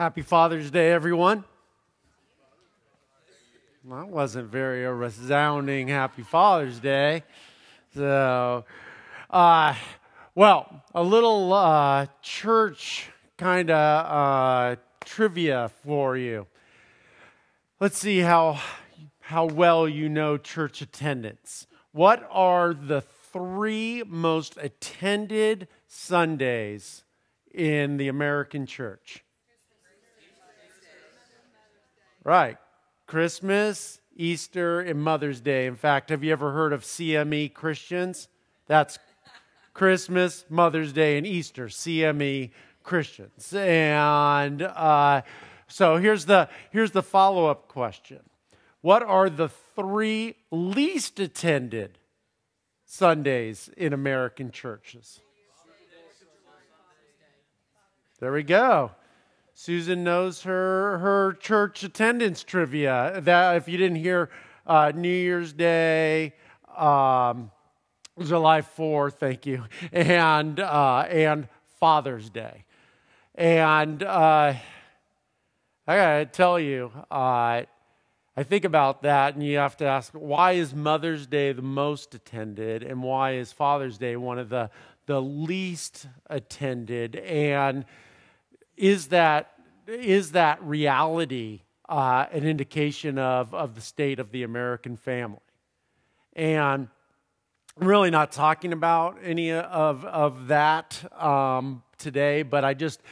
Happy Father's Day, everyone. Well, that wasn't very a resounding Happy Father's Day. So, uh, well, a little uh, church kind of uh, trivia for you. Let's see how how well you know church attendance. What are the three most attended Sundays in the American church? Right. Christmas, Easter, and Mother's Day. In fact, have you ever heard of CME Christians? That's Christmas, Mother's Day, and Easter. CME Christians. And uh, so here's the here's the follow up question: What are the three least attended Sundays in American churches? There we go. Susan knows her her church attendance trivia. That if you didn't hear uh, New Year's Day, um, July Fourth, thank you, and uh, and Father's Day, and uh, I gotta tell you, uh, I think about that, and you have to ask, why is Mother's Day the most attended, and why is Father's Day one of the the least attended, and is that is that reality uh, an indication of, of the state of the American family? And I'm really not talking about any of, of that um, today, but I just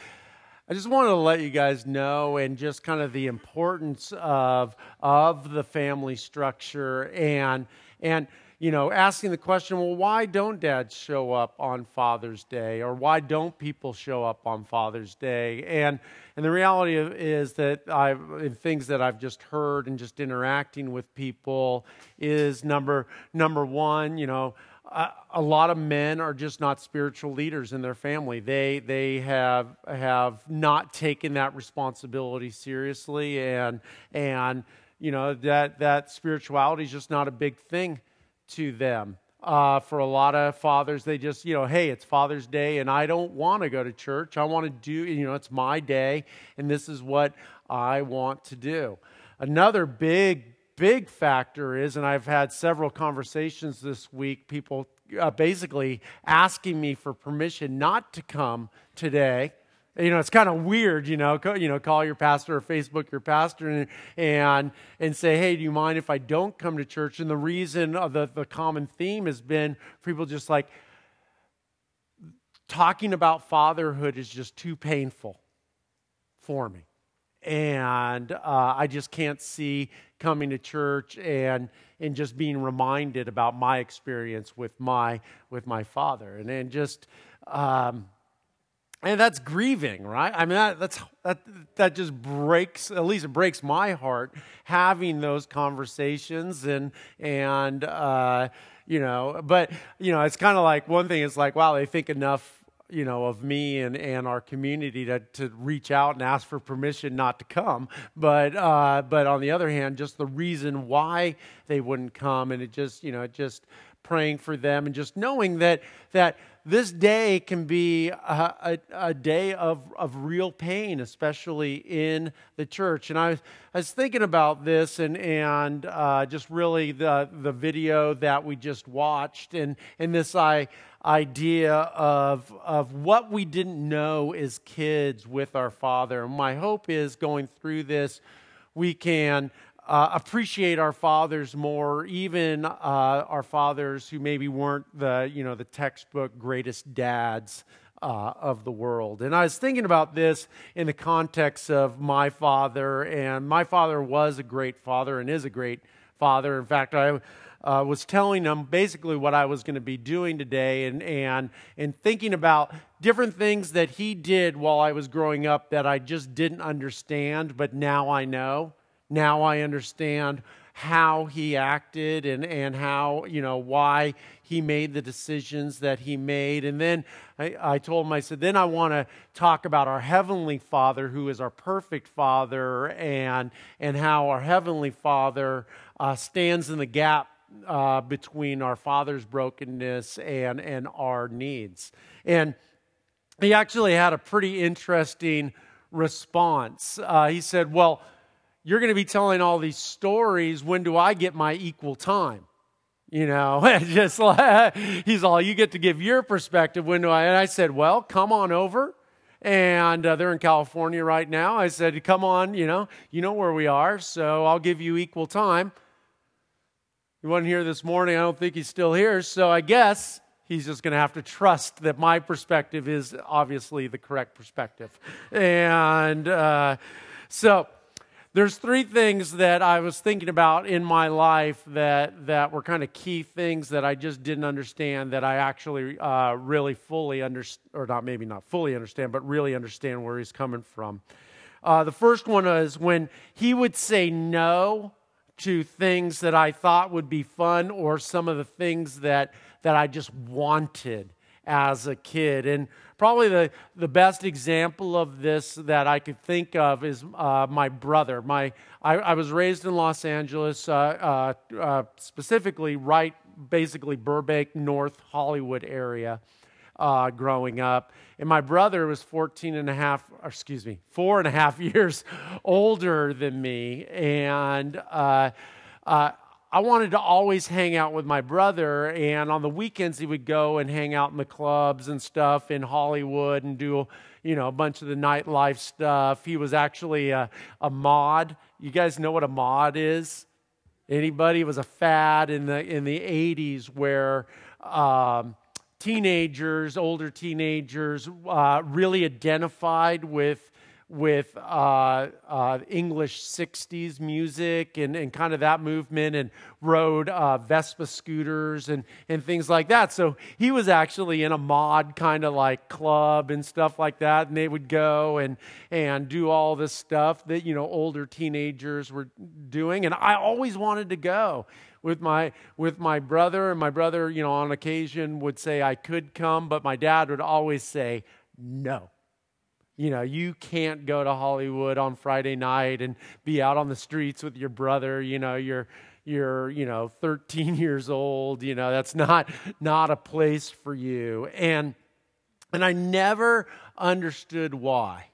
I just wanted to let you guys know and just kind of the importance of of the family structure and and you know, asking the question, well, why don't dads show up on Father's Day? Or why don't people show up on Father's Day? And, and the reality is that I've, in things that I've just heard and just interacting with people is number, number one, you know, a, a lot of men are just not spiritual leaders in their family. They, they have, have not taken that responsibility seriously and, and, you know, that, that spirituality is just not a big thing to them. Uh, for a lot of fathers, they just, you know, hey, it's Father's Day and I don't want to go to church. I want to do, you know, it's my day and this is what I want to do. Another big, big factor is, and I've had several conversations this week, people uh, basically asking me for permission not to come today you know, it's kind of weird, you know, you know, call your pastor or Facebook your pastor and, and, and say, hey, do you mind if I don't come to church? And the reason of the, the common theme has been people just like, talking about fatherhood is just too painful for me. And uh, I just can't see coming to church and, and just being reminded about my experience with my, with my father. And then just, um, and that's grieving right? I mean that, that's that, that just breaks at least it breaks my heart having those conversations and and uh, you know but you know it's kind of like one thing is like wow they think enough you know of me and, and our community to, to reach out and ask for permission not to come. But uh, but on the other hand just the reason why they wouldn't come and it just you know it just praying for them and just knowing that that this day can be a, a, a, day of, of real pain, especially in the church. And I was, I was thinking about this and, and uh, just really the, the video that we just watched and, and this I, idea of, of what we didn't know as kids with our Father. And my hope is going through this, we can uh, appreciate our fathers more, even uh, our fathers who maybe weren't the, you know, the textbook greatest dads uh, of the world. And I was thinking about this in the context of my father, and my father was a great father and is a great father. In fact, I uh, was telling him basically what I was going to be doing today and, and, and thinking about different things that he did while I was growing up that I just didn't understand, but now I know. Now I understand how he acted and, and how, you know, why he made the decisions that he made. And then I, I told him, I said, then I want to talk about our Heavenly Father, who is our perfect Father, and, and how our Heavenly Father uh, stands in the gap uh, between our Father's brokenness and, and our needs. And he actually had a pretty interesting response. Uh, he said, Well, you're going to be telling all these stories. When do I get my equal time? You know, just like, he's all, you get to give your perspective. When do I? And I said, Well, come on over. And uh, they're in California right now. I said, Come on, you know, you know where we are, so I'll give you equal time. He wasn't here this morning. I don't think he's still here. So I guess he's just going to have to trust that my perspective is obviously the correct perspective. And uh, so there's three things that I was thinking about in my life that, that were kind of key things that I just didn't understand that I actually uh, really fully understand, or not maybe not fully understand, but really understand where he's coming from. Uh, the first one is when he would say no to things that I thought would be fun or some of the things that, that I just wanted as a kid. And probably the, the best example of this that I could think of is uh, my brother. My, I, I, was raised in Los Angeles, uh, uh, uh specifically right, basically Burbank, North Hollywood area. Uh, growing up. And my brother was 14 and a half, excuse me, four and a half years older than me. And uh, uh, I wanted to always hang out with my brother, and on the weekends he would go and hang out in the clubs and stuff in Hollywood and do, you know, a bunch of the nightlife stuff. He was actually a, a mod. You guys know what a mod is? Anybody? It was a fad in the in the '80s where um, teenagers, older teenagers, uh, really identified with with uh, uh, English 60s music and, and kind of that movement and rode uh, Vespa scooters and, and things like that. So he was actually in a mod kind of like club and stuff like that. And they would go and, and do all this stuff that, you know, older teenagers were doing. And I always wanted to go with my with my brother and my brother you know on occasion would say i could come but my dad would always say no you know, you can't go to Hollywood on Friday night and be out on the streets with your brother. You know, you're you're you know 13 years old. You know, that's not not a place for you. And and I never understood why,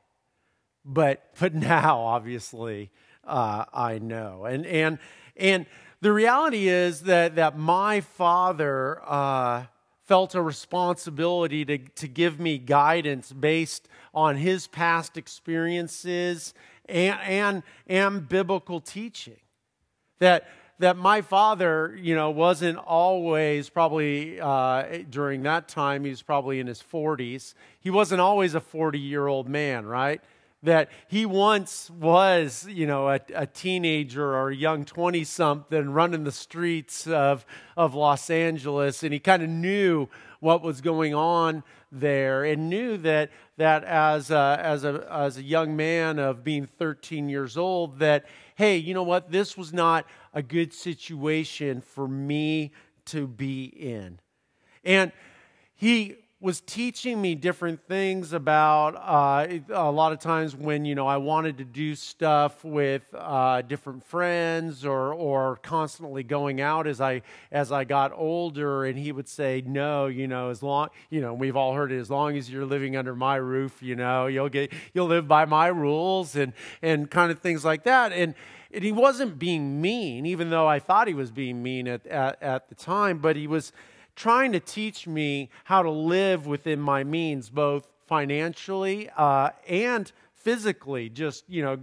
but but now obviously uh, I know. And and and the reality is that that my father. Uh, felt a responsibility to, to give me guidance based on his past experiences and, and, and biblical teaching. That, that my father, you know, wasn't always probably uh, during that time, he was probably in his 40s. He wasn't always a 40 year old man, right? That he once was, you know, a, a teenager or a young 20 something running the streets of, of Los Angeles, and he kind of knew what was going on there and knew that, that as, a, as, a, as a young man of being 13 years old, that, hey, you know what, this was not a good situation for me to be in. And he was teaching me different things about uh, a lot of times when you know I wanted to do stuff with uh, different friends or or constantly going out as I as I got older, and he would say, "No, you know, as long you know we've all heard it. As long as you're living under my roof, you know, you'll get you'll live by my rules and and kind of things like that." And and he wasn't being mean, even though I thought he was being mean at, at, at the time, but he was trying to teach me how to live within my means, both financially uh, and physically. Just, you know,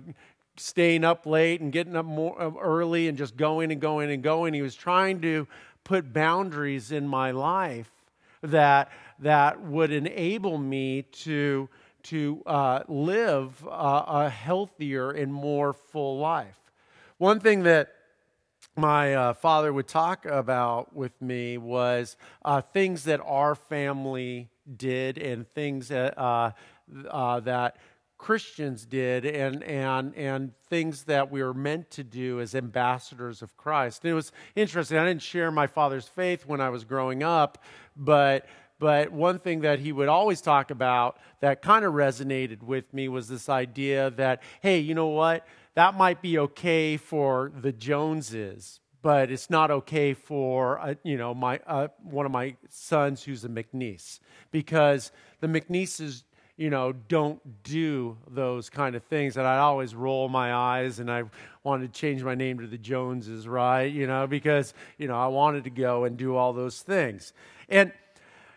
staying up late and getting up more uh, early and just going and going and going. He was trying to put boundaries in my life that that would enable me to to uh, live a healthier and more full life. One thing that my uh, father would talk about with me was uh, things that our family did and things that, uh, uh, that Christians did and, and, and things that we were meant to do as ambassadors of Christ. And it was interesting. I didn't share my father's faith when I was growing up, but, but one thing that he would always talk about that kind of resonated with me was this idea that, hey, you know what? that might be okay for the Joneses, but it's not okay for uh, you know my uh, one of my sons who's a McNeese because the McNeeses you know, don't do those kind of things. And I'd always roll my eyes and I wanted to change my name to the Joneses, right? You know, because, you know, I wanted to go and do all those things. And,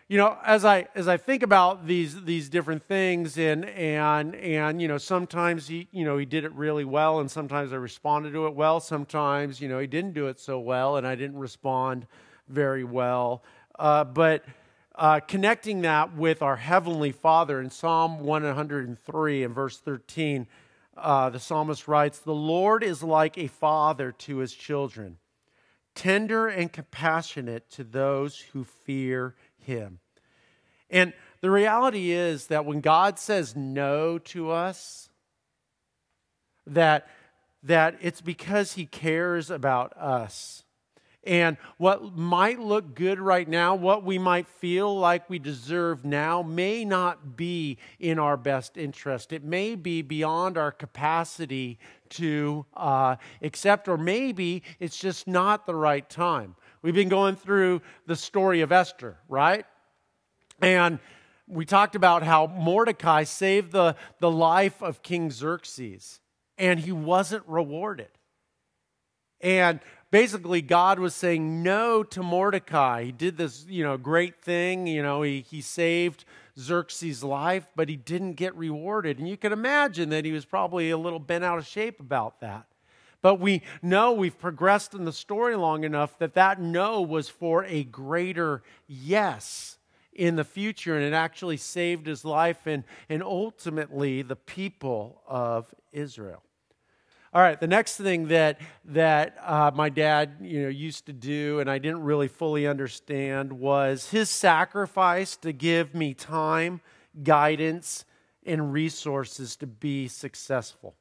you know, as I as I think about these these different things, and and and you know, sometimes he you know he did it really well, and sometimes I responded to it well. Sometimes you know he didn't do it so well, and I didn't respond very well. Uh, but uh, connecting that with our Heavenly Father in Psalm 103 and verse 13, uh, the psalmist writes, The Lord is like a father to his children, tender and compassionate to those who fear him. And the reality is that when God says no to us, that, that it's because he cares about us and what might look good right now, what we might feel like we deserve now, may not be in our best interest. It may be beyond our capacity to uh, accept, or maybe it's just not the right time. We've been going through the story of Esther, right? And we talked about how Mordecai saved the, the life of King Xerxes, and he wasn't rewarded. And basically God was saying no to Mordecai. He did this, you know, great thing. You know, he, he saved Xerxes' life, but he didn't get rewarded. And you can imagine that he was probably a little bent out of shape about that. But we know we've progressed in the story long enough that that no was for a greater yes in the future, and it actually saved his life and, and ultimately the people of Israel. All right, the next thing that that uh, my dad, you know, used to do, and I didn't really fully understand, was his sacrifice to give me time, guidance, and resources to be successful.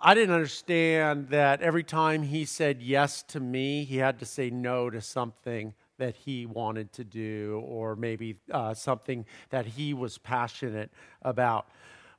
I didn't understand that every time he said yes to me, he had to say no to something that he wanted to do, or maybe uh, something that he was passionate about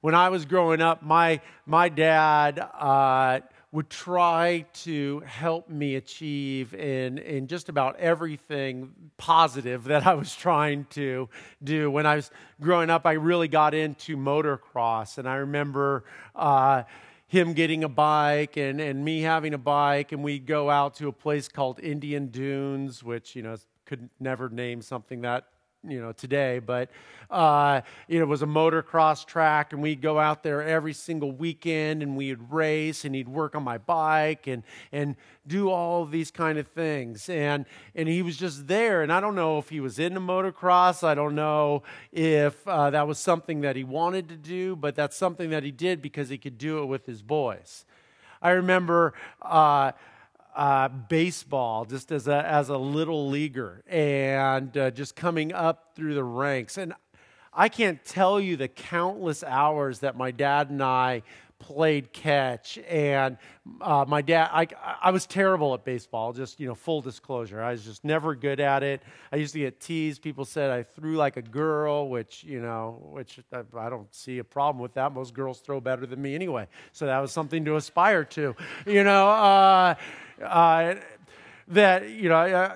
when I was growing up, my, my dad uh, would try to help me achieve in, in just about everything positive that I was trying to do. When I was growing up, I really got into motocross, and I remember. Uh, him getting a bike and, and me having a bike, and we'd go out to a place called Indian Dunes, which, you know, could never name something that you know today but uh, it was a motocross track and we'd go out there every single weekend and we'd race and he'd work on my bike and and do all these kind of things. And and he was just there and i don't know if he was into motocross. I don't know if uh, that was something that he wanted to do but that's something that he did because he could do it with his boys. I remember uh, uh, baseball just as a, as a little leaguer and uh, just coming up through the ranks. And I can't tell you the countless hours that my dad and I played catch and uh, my dad I, I was terrible at baseball just you know full disclosure i was just never good at it i used to get teased people said i threw like a girl which you know which i, I don't see a problem with that most girls throw better than me anyway so that was something to aspire to you know uh, uh, that you know.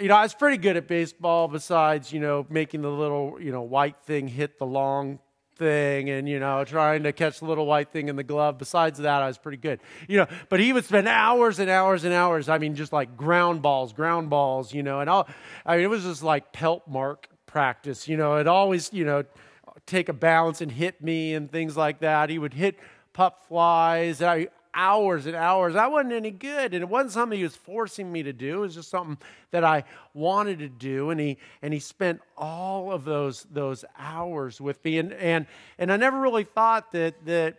You know, I was pretty good at baseball. Besides, you know, making the little, you know, white thing hit the long thing and you know trying to catch the little white thing in the glove. Besides that i was pretty good. You know but he would spend hours and hours and hours i mean just like ground balls ground balls you know and all i mean it was just like pelt mark practice you know. It always you know take a bounce and hit me and things like that. He would hit pop flies. I, hours and hours. I wasn't any good, and it wasn't something he was forcing me to do. It was just something that I wanted to do, and he and he spent all of those those hours with me, and and and I never really thought that that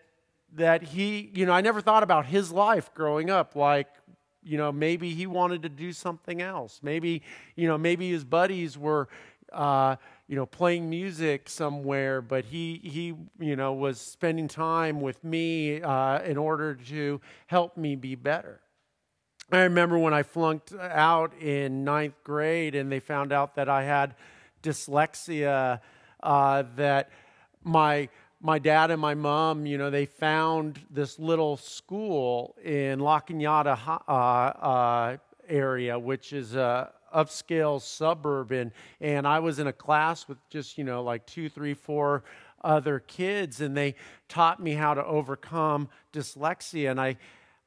that he, you know, I never thought about his life growing up, like you know maybe he wanted to do something else. Maybe you know maybe his buddies were uh, you know, playing music somewhere, but he, he you know, was spending time with me uh, in order to help me be better. I remember when I flunked out in ninth grade and they found out that I had dyslexia, uh, that my my dad and my mom, you know, they found this little school in La Cañada uh, uh, area, which is a, upscale suburb, and, and I was in a class with just, you know, like two, three, four other kids, and they taught me how to overcome dyslexia. And I,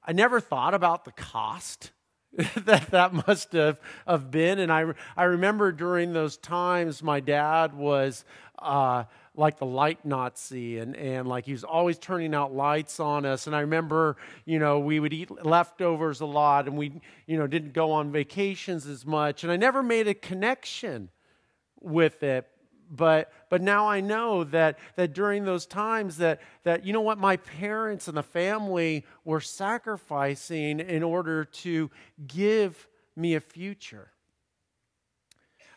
I never thought about the cost that that must have, have been. And I, I remember during those times, my dad was uh, like the light Nazi, and, and like he was always turning out lights on us. And I remember, you know, we would eat leftovers a lot, and we, you know, didn't go on vacations as much. And I never made a connection with it but but now I know that that during those times that that you know what my parents and the family were sacrificing in order to give me a future.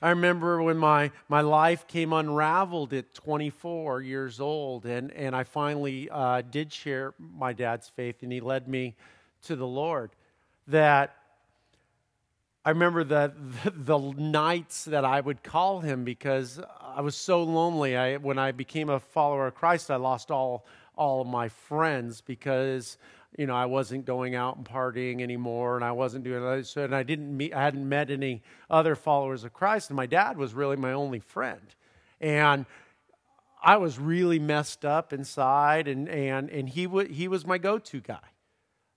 I remember when my, my life came unraveled at 24 years old, and, and I finally uh, did share my dad's faith, and he led me to the Lord. That I remember the, the, the, nights that I would call him because I was so lonely. I, when I became a follower of Christ, I lost all, all of my friends because you know I wasn't going out and partying anymore, and I wasn't doing that. So, and I didn't meet, I hadn't met any other followers of Christ, and my dad was really my only friend, and I was really messed up inside, and and and he w- he was my go-to guy.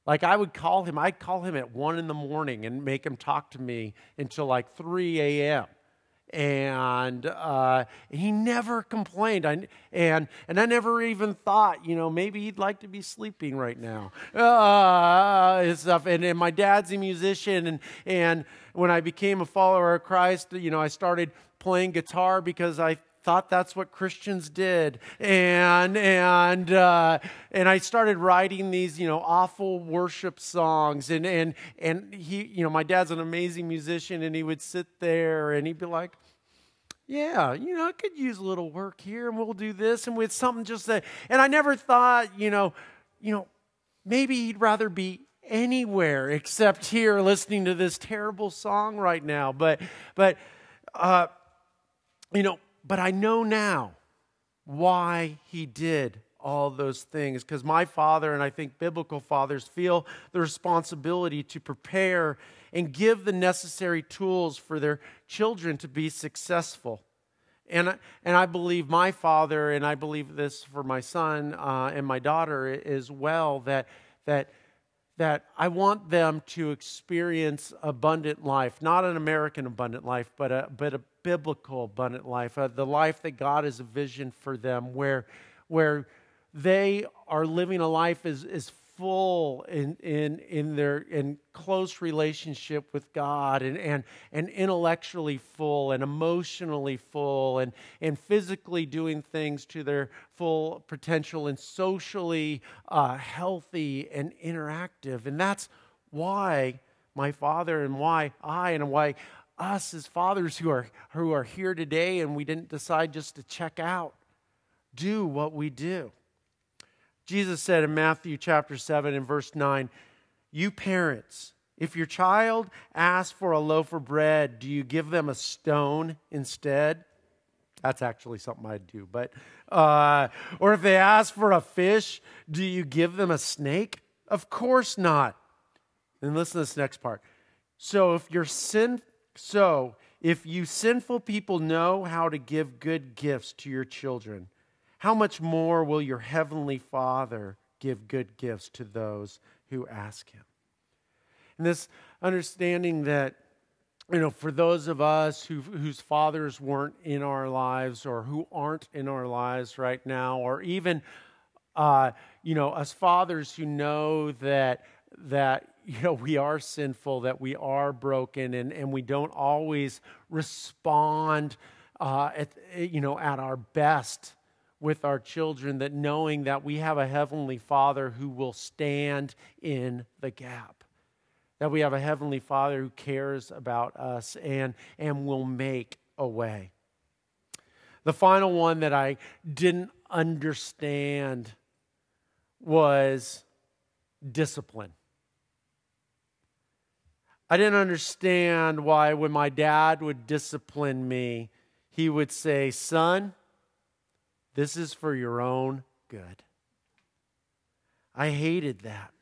Like I would call him, I'd call him at one in the morning and make him talk to me until like 3 a.m. And uh, he never complained. I, and, and I never even thought, you know, maybe he'd like to be sleeping right now. Uh, and stuff. And, and my dad's a musician. And, and when I became a follower of Christ, you know, I started playing guitar because I thought that's what Christians did, and and uh, and I started writing these you know awful worship songs, and and and he you know my dad's an amazing musician, and he would sit there and he'd be like. Yeah, you know, I could use a little work here, and we'll do this, and with something just that. And I never thought, you know, you know, maybe he'd rather be anywhere except here listening to this terrible song right now. But, but, uh, you know, but I know now why he did all those things because my father and I think biblical fathers feel the responsibility to prepare and give the necessary tools for their children to be successful. And, and I believe my father, and I believe this for my son uh, and my daughter as well, that, that, that I want them to experience abundant life, not an American abundant life, but a, but a biblical abundant life, uh, the life that God has a vision for them, where, where they are living a life as, as full in, in, in their in close relationship with God and, and, and intellectually full and emotionally full and, and physically doing things to their full potential and socially uh, healthy and interactive. And that's why my father and why I and why us as fathers who are, who are here today and we didn't decide just to check out, do what we do. Jesus said in Matthew chapter 7 and verse 9, You parents, if your child asks for a loaf of bread, do you give them a stone instead? That's actually something I'd do. But, uh, or if they ask for a fish, do you give them a snake? Of course not. And listen to this next part. So if your sin, so, if you sinful people know how to give good gifts to your children, how much more will your heavenly Father give good gifts to those who ask him? And this understanding that, you know, for those of us who, whose fathers weren't in our lives or who aren't in our lives right now, or even, uh, you know, us fathers who know that, that you know, we are sinful, that we are broken, and, and we don't always respond, uh, at, you know, at our best with our children, that knowing that we have a heavenly Father who will stand in the gap, that we have a heavenly Father who cares about us and, and will make a way. The final one that I didn't understand was discipline. I didn't understand why, when my dad would discipline me, he would say, Son, this is for your own good. I hated that.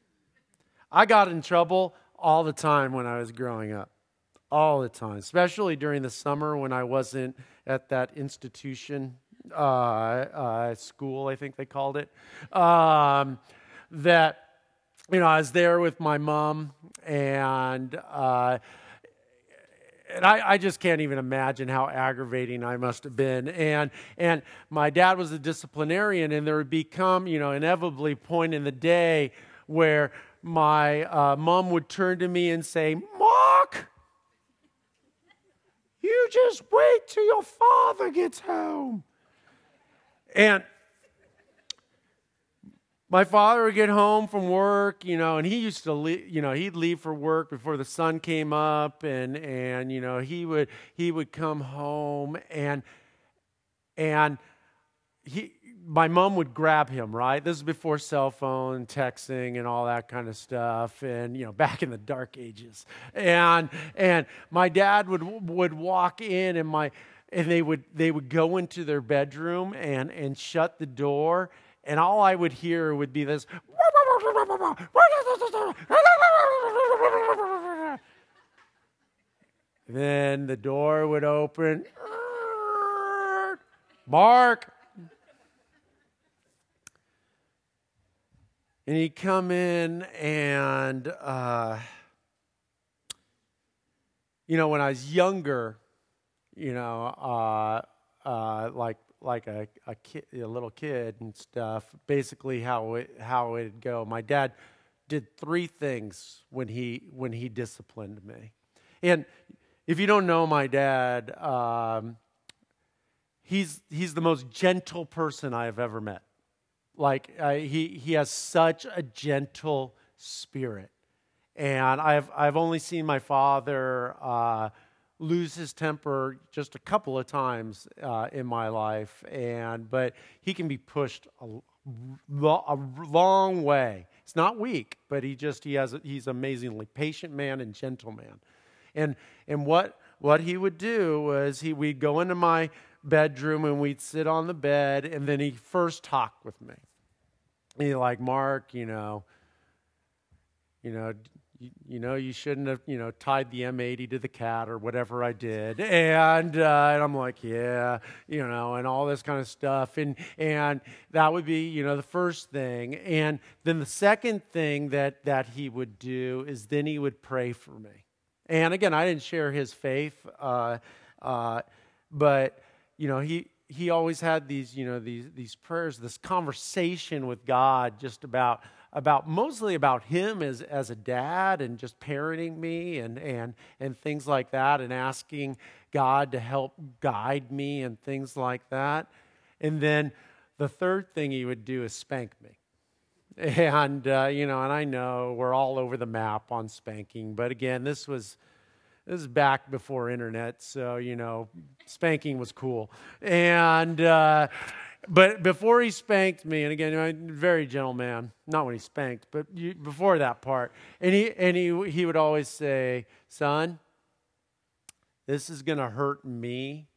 I got in trouble all the time when I was growing up. all the time, especially during the summer when I wasn't at that institution, uh, uh, school, I think they called it. Um, that, you know, I was there with my mom, and, uh, and I, I, just can't even imagine how aggravating I must have been. And and my dad was a disciplinarian, and there would become, you know, inevitably point in the day where my uh, mom would turn to me and say, "Mark, you just wait till your father gets home." And my father would get home from work, you know, and he used to leave, you know, he'd leave for work before the sun came up and and you know, he would he would come home and and he my mom would grab him, right? This is before cell phone, texting and all that kind of stuff and you know, back in the dark ages. And and my dad would would walk in and my and they would they would go into their bedroom and and shut the door and all I would hear would be this. then the door would open. Mark. And he'd come in, and, uh, you know, when I was younger, you know, uh, uh, like like a a, kid, a little kid and stuff. Basically, how it how it'd go. My dad did three things when he when he disciplined me, and if you don't know my dad, um, he's he's the most gentle person I have ever met. Like uh, he he has such a gentle spirit, and I've I've only seen my father. Uh, lose his temper just a couple of times uh, in my life, and but he can be pushed a, a long way. It's not weak, but he just he has he's amazingly patient man and gentle man, and and what what he would do was he we'd go into my bedroom and we'd sit on the bed, and then he first talked with me. He like Mark, you know, you know, you, you, know, you shouldn't have, you know, tied the M80 to the cat or whatever I did. And, uh, and I'm like, yeah, you know, and all this kind of stuff. And, and that would be, you know, the first thing. And then the second thing that, that he would do is then he would pray for me. And again, I didn't share his faith, uh, uh, but, you know, he, he always had these, you know, these, these prayers, this conversation with God just about, about mostly about him as, as a dad and just parenting me and, and, and things like that and asking God to help guide me and things like that. And then the third thing he would do is spank me. And, uh, you know, and I know we're all over the map on spanking, but again, this was. This is back before internet, so you know, spanking was cool. And uh, but before he spanked me, and again, a very gentle man, not when he spanked, but you, before that part, and he and he he would always say, "Son, this is going to hurt me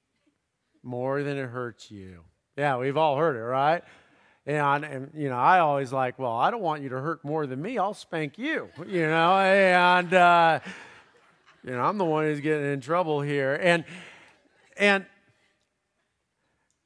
more than it hurts you." Yeah, we've all heard it, right? And, and you know, I always like, well, I don't want you to hurt more than me. I'll spank you, you know, and uh, you know, I'm the one who's getting in trouble here, and and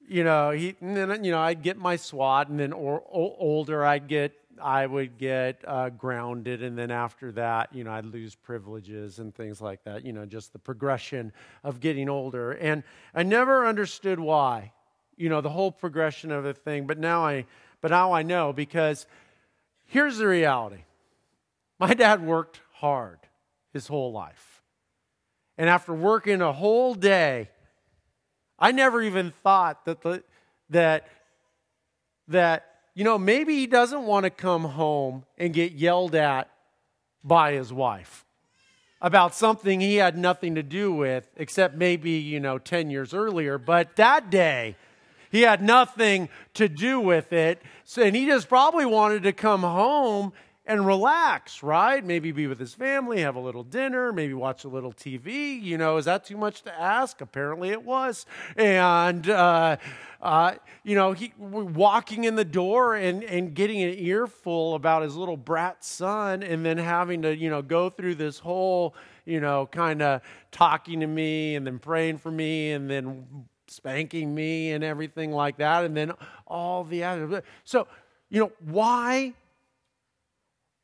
you know, he, and then, you know, I'd get my SWAT, and then or, o- older, I'd get, I would get uh, grounded, and then after that, you know, I'd lose privileges and things like that. You know, just the progression of getting older, and I never understood why. You know, the whole progression of the thing, but now I, but now I know because here's the reality: my dad worked hard his whole life, and after working a whole day I never even thought that the, that that you know maybe he doesn't want to come home and get yelled at by his wife about something he had nothing to do with except maybe you know 10 years earlier. But that day he had nothing to do with it. So, and he just probably wanted to come home and relax, right? Maybe be with his family, have a little dinner, maybe watch a little TV. You know, is that too much to ask? Apparently it was. And, uh, uh, you know, he walking in the door and, and getting an earful about his little brat son and then having to, you know, go through this whole, you know, kind of talking to me and then praying for me and then spanking me and everything like that. And then all the other. So, you know, why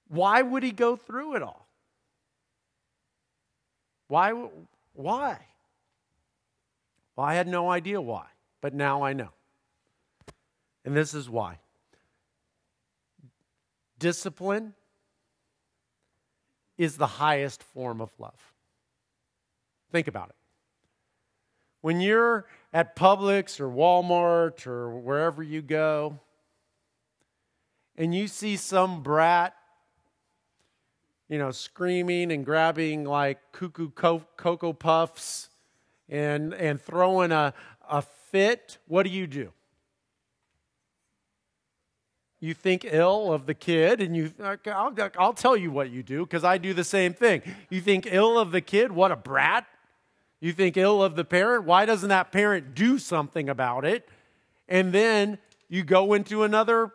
why would he go through it all? Why? Why? Well, I had no idea why, but now I know. And this is why discipline is the highest form of love. Think about it. When you're at Publix or Walmart or wherever you go, and you see some brat you know, screaming and grabbing like cuckoo co- cocoa puffs and, and throwing a, a fit, what do you do? You think ill of the kid, and you, I'll, I'll tell you what you do because I do the same thing. You think ill of the kid, what a brat. You think ill of the parent, why doesn't that parent do something about it? And then you go into another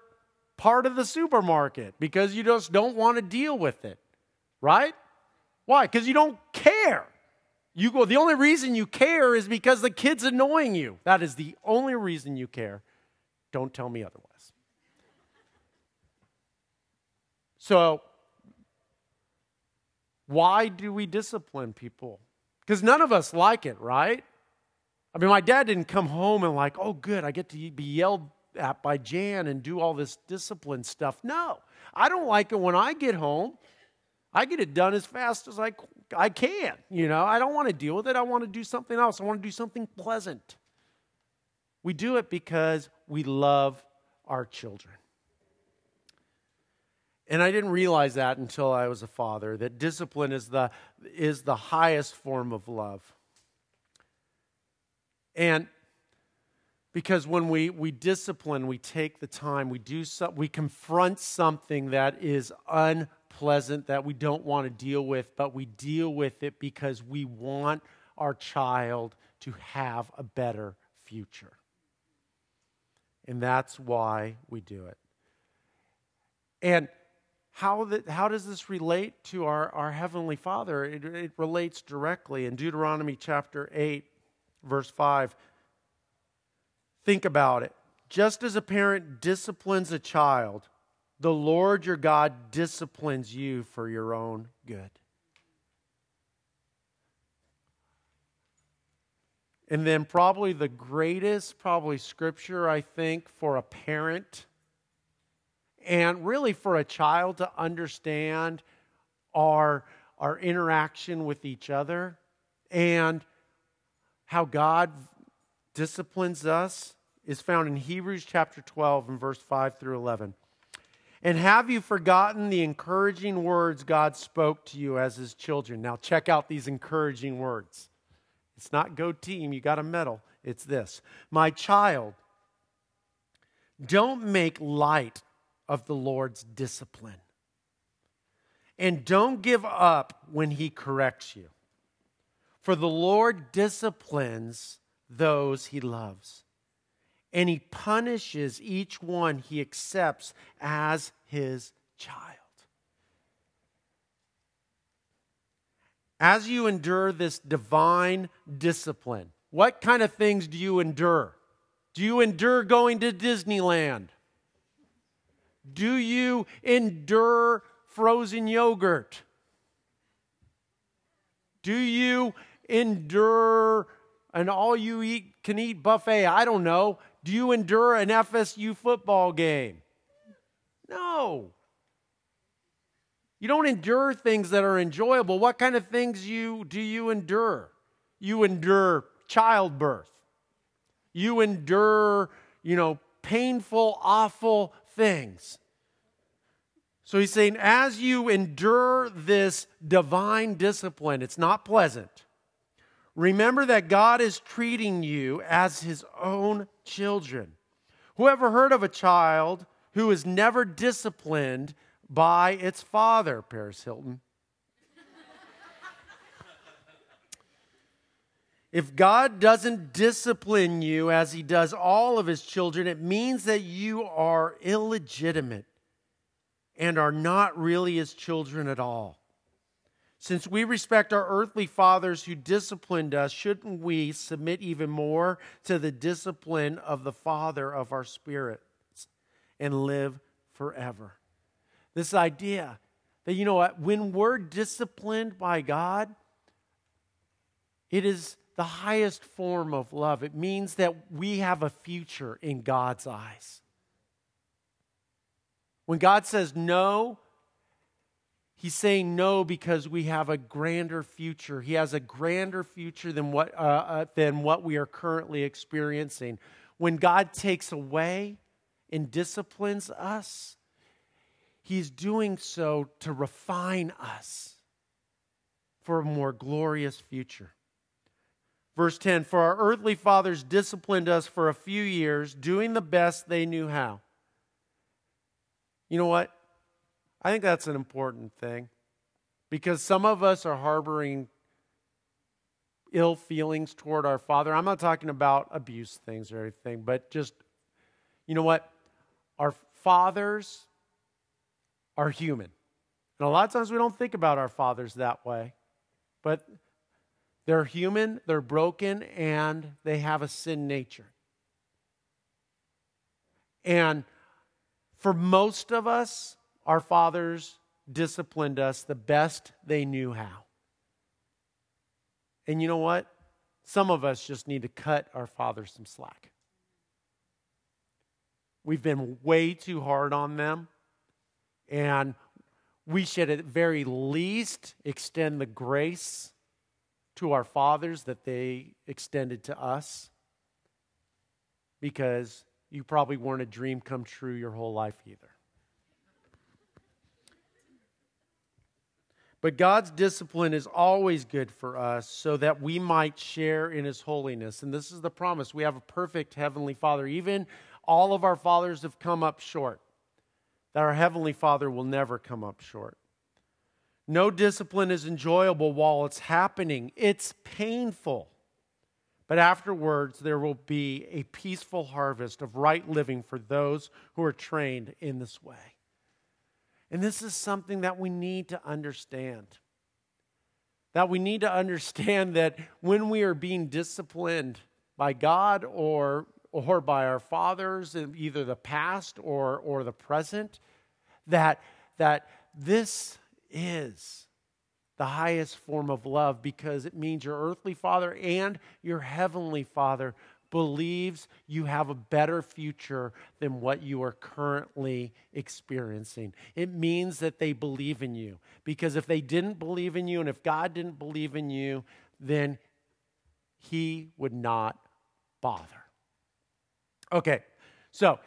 part of the supermarket because you just don't want to deal with it right? Why? Because you don't care. You go, the only reason you care is because the kid's annoying you. That is the only reason you care. Don't tell me otherwise. So, why do we discipline people? Because none of us like it, right? I mean, my dad didn't come home and, like, oh, good, I get to be yelled at by Jan and do all this discipline stuff. No, I don't like it when I get home I get it done as fast as I, I can. You know, I don't want to deal with it. I want to do something else. I want to do something pleasant. We do it because we love our children. And I didn't realize that until I was a father, that discipline is the, is the highest form of love. And because when we, we discipline, we take the time, we do so, we confront something that is un pleasant that we don't want to deal with, but we deal with it because we want our child to have a better future. And that's why we do it. And how, the, how does this relate to our, our Heavenly Father? It, it relates directly. In Deuteronomy chapter 8, verse 5, think about it. Just as a parent disciplines a child, the Lord your God disciplines you for your own good. And then, probably the greatest, probably scripture, I think, for a parent and really for a child to understand our, our interaction with each other and how God disciplines us is found in Hebrews chapter 12 and verse 5 through 11. And have you forgotten the encouraging words God spoke to you as his children? Now, check out these encouraging words. It's not go team, you got a medal. It's this My child, don't make light of the Lord's discipline. And don't give up when he corrects you. For the Lord disciplines those he loves and he punishes each one he accepts as his child. As you endure this divine discipline, what kind of things do you endure? Do you endure going to Disneyland? Do you endure frozen yogurt? Do you endure an all you eat can eat buffet? I don't know. Do you endure an FSU football game? No. You don't endure things that are enjoyable. What kind of things you do you endure? You endure childbirth. You endure, you know, painful, awful things. So he's saying, as you endure this divine discipline, it's not pleasant. Remember that God is treating you as his own children. Who ever heard of a child who is never disciplined by its father, Paris Hilton. If God doesn't discipline you as he does all of his children, it means that you are illegitimate and are not really his children at all. Since we respect our earthly fathers who disciplined us, shouldn't we submit even more to the discipline of the Father of our spirits and live forever? This idea that, you know what, when we're disciplined by God, it is the highest form of love. It means that we have a future in God's eyes. When God says no, He's saying no because we have a grander future. He has a grander future than what, uh, uh, than what we are currently experiencing. When God takes away and disciplines us, He's doing so to refine us for a more glorious future. Verse 10 For our earthly fathers disciplined us for a few years, doing the best they knew how. You know what? I think that's an important thing because some of us are harboring ill feelings toward our father. I'm not talking about abuse things or anything, but just, you know what? Our fathers are human. And a lot of times we don't think about our fathers that way. But they're human, they're broken, and they have a sin nature. And for most of us, our fathers disciplined us the best they knew how. And you know what? Some of us just need to cut our fathers some slack. We've been way too hard on them, and we should at very least extend the grace to our fathers that they extended to us because you probably weren't a dream come true your whole life either. But God's discipline is always good for us so that we might share in his holiness. And this is the promise. We have a perfect heavenly Father. Even all of our fathers have come up short, that our heavenly Father will never come up short. No discipline is enjoyable while it's happening, it's painful. But afterwards, there will be a peaceful harvest of right living for those who are trained in this way. And this is something that we need to understand. That we need to understand that when we are being disciplined by God or, or by our fathers in either the past or, or the present, that, that this is the highest form of love because it means your earthly father and your heavenly father believes you have a better future than what you are currently experiencing. It means that they believe in you because if they didn't believe in you and if God didn't believe in you, then he would not bother. Okay, so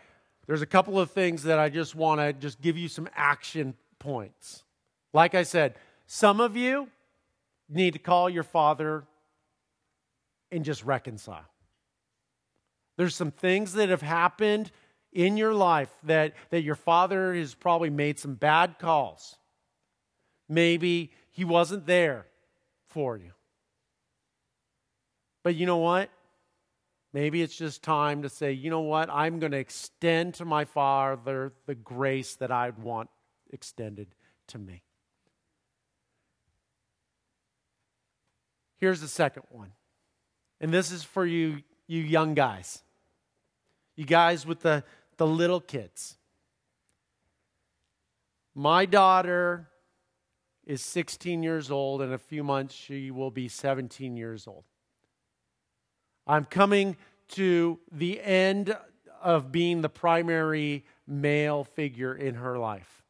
there's a couple of things that I just want to just give you some action points. Like I said, some of you need to call your father and just reconcile. There's some things that have happened in your life that, that your father has probably made some bad calls. Maybe he wasn't there for you. But you know what? Maybe it's just time to say, you know what? I'm going to extend to my father the grace that I'd want extended to me. Here's the second one. And this is for you, you young guys. You guys with the, the little kids. My daughter is 16 years old. In a few months, she will be 17 years old. I'm coming to the end of being the primary male figure in her life.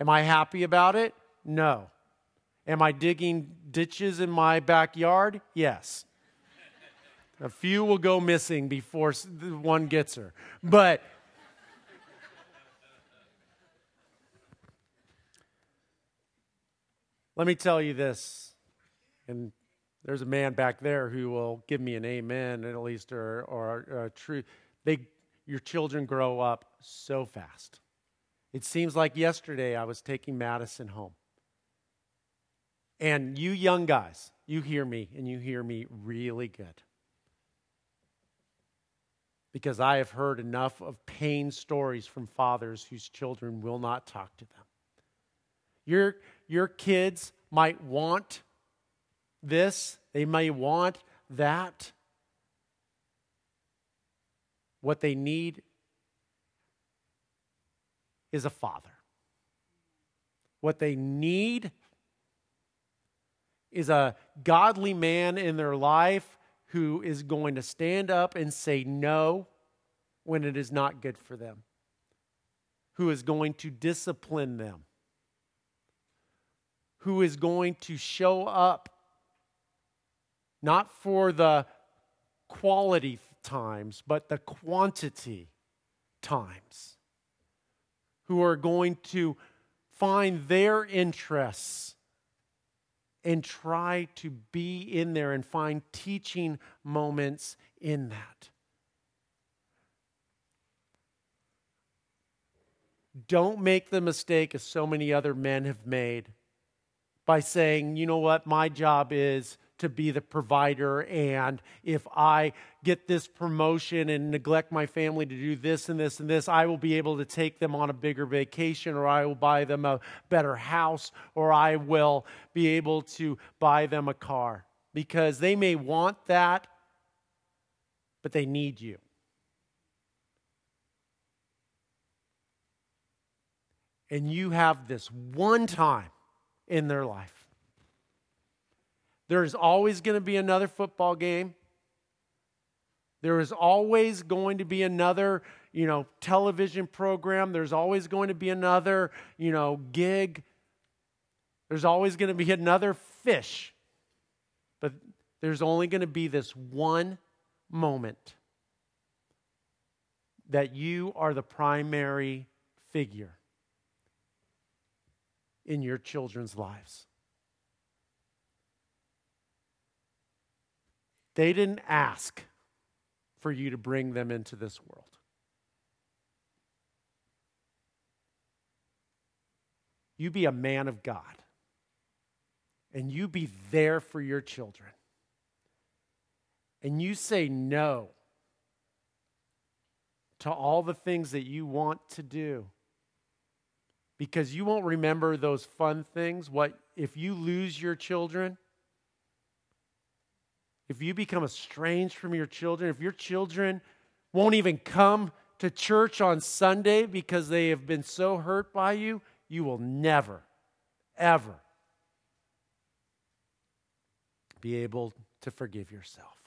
Am I happy about it? No. Am I digging ditches in my backyard? Yes. A few will go missing before one gets her. But let me tell you this, and there's a man back there who will give me an amen, at least, or, or a true. They, your children grow up so fast. It seems like yesterday I was taking Madison home. And you young guys, you hear me, and you hear me really good. Because I have heard enough of pain stories from fathers whose children will not talk to them. Your, your kids might want this, they may want that. What they need is a father. What they need is a godly man in their life who is going to stand up and say no when it is not good for them, who is going to discipline them, who is going to show up not for the quality times, but the quantity times, who are going to find their interests and try to be in there and find teaching moments in that. Don't make the mistake as so many other men have made by saying, you know what, my job is to be the provider. And if I get this promotion and neglect my family to do this and this and this, I will be able to take them on a bigger vacation, or I will buy them a better house, or I will be able to buy them a car. Because they may want that, but they need you. And you have this one time in their life there's always going to be another football game. There is always going to be another, you know, television program. There's always going to be another, you know, gig. There's always going to be another fish. But there's only going to be this one moment that you are the primary figure in your children's lives. They didn't ask for you to bring them into this world. You be a man of God and you be there for your children. And you say no to all the things that you want to do because you won't remember those fun things. What if you lose your children? If you become estranged from your children, if your children won't even come to church on Sunday because they have been so hurt by you, you will never, ever be able to forgive yourself.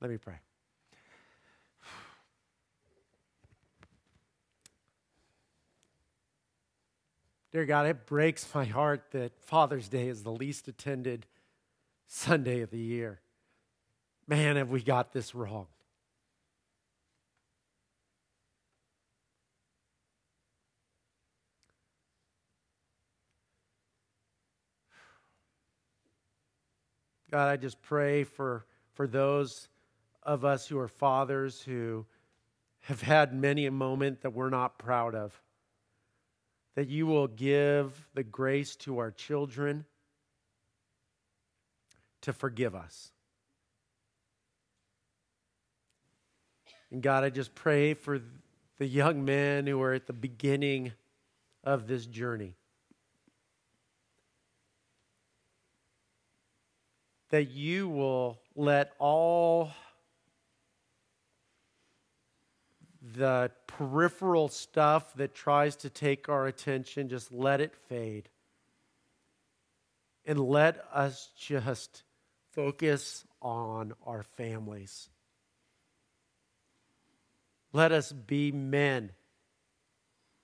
Let me pray. Dear God, it breaks my heart that Father's Day is the least attended Sunday of the year. Man, have we got this wrong. God, I just pray for, for those of us who are fathers who have had many a moment that we're not proud of that you will give the grace to our children to forgive us. And God, I just pray for the young men who are at the beginning of this journey. That you will let all the peripheral stuff that tries to take our attention, just let it fade. And let us just focus on our families. Let us be men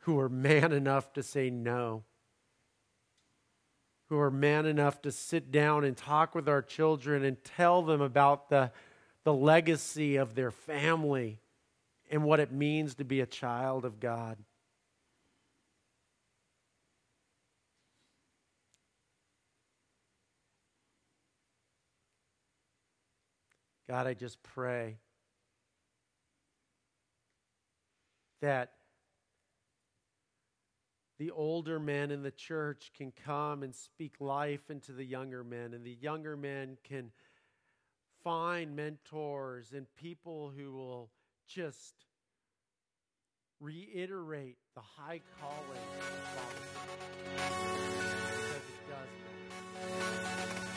who are man enough to say no, who are man enough to sit down and talk with our children and tell them about the, the legacy of their family and what it means to be a child of God. God, I just pray that the older men in the church can come and speak life into the younger men, and the younger men can find mentors and people who will just reiterate the high calling of fatherhood because it does.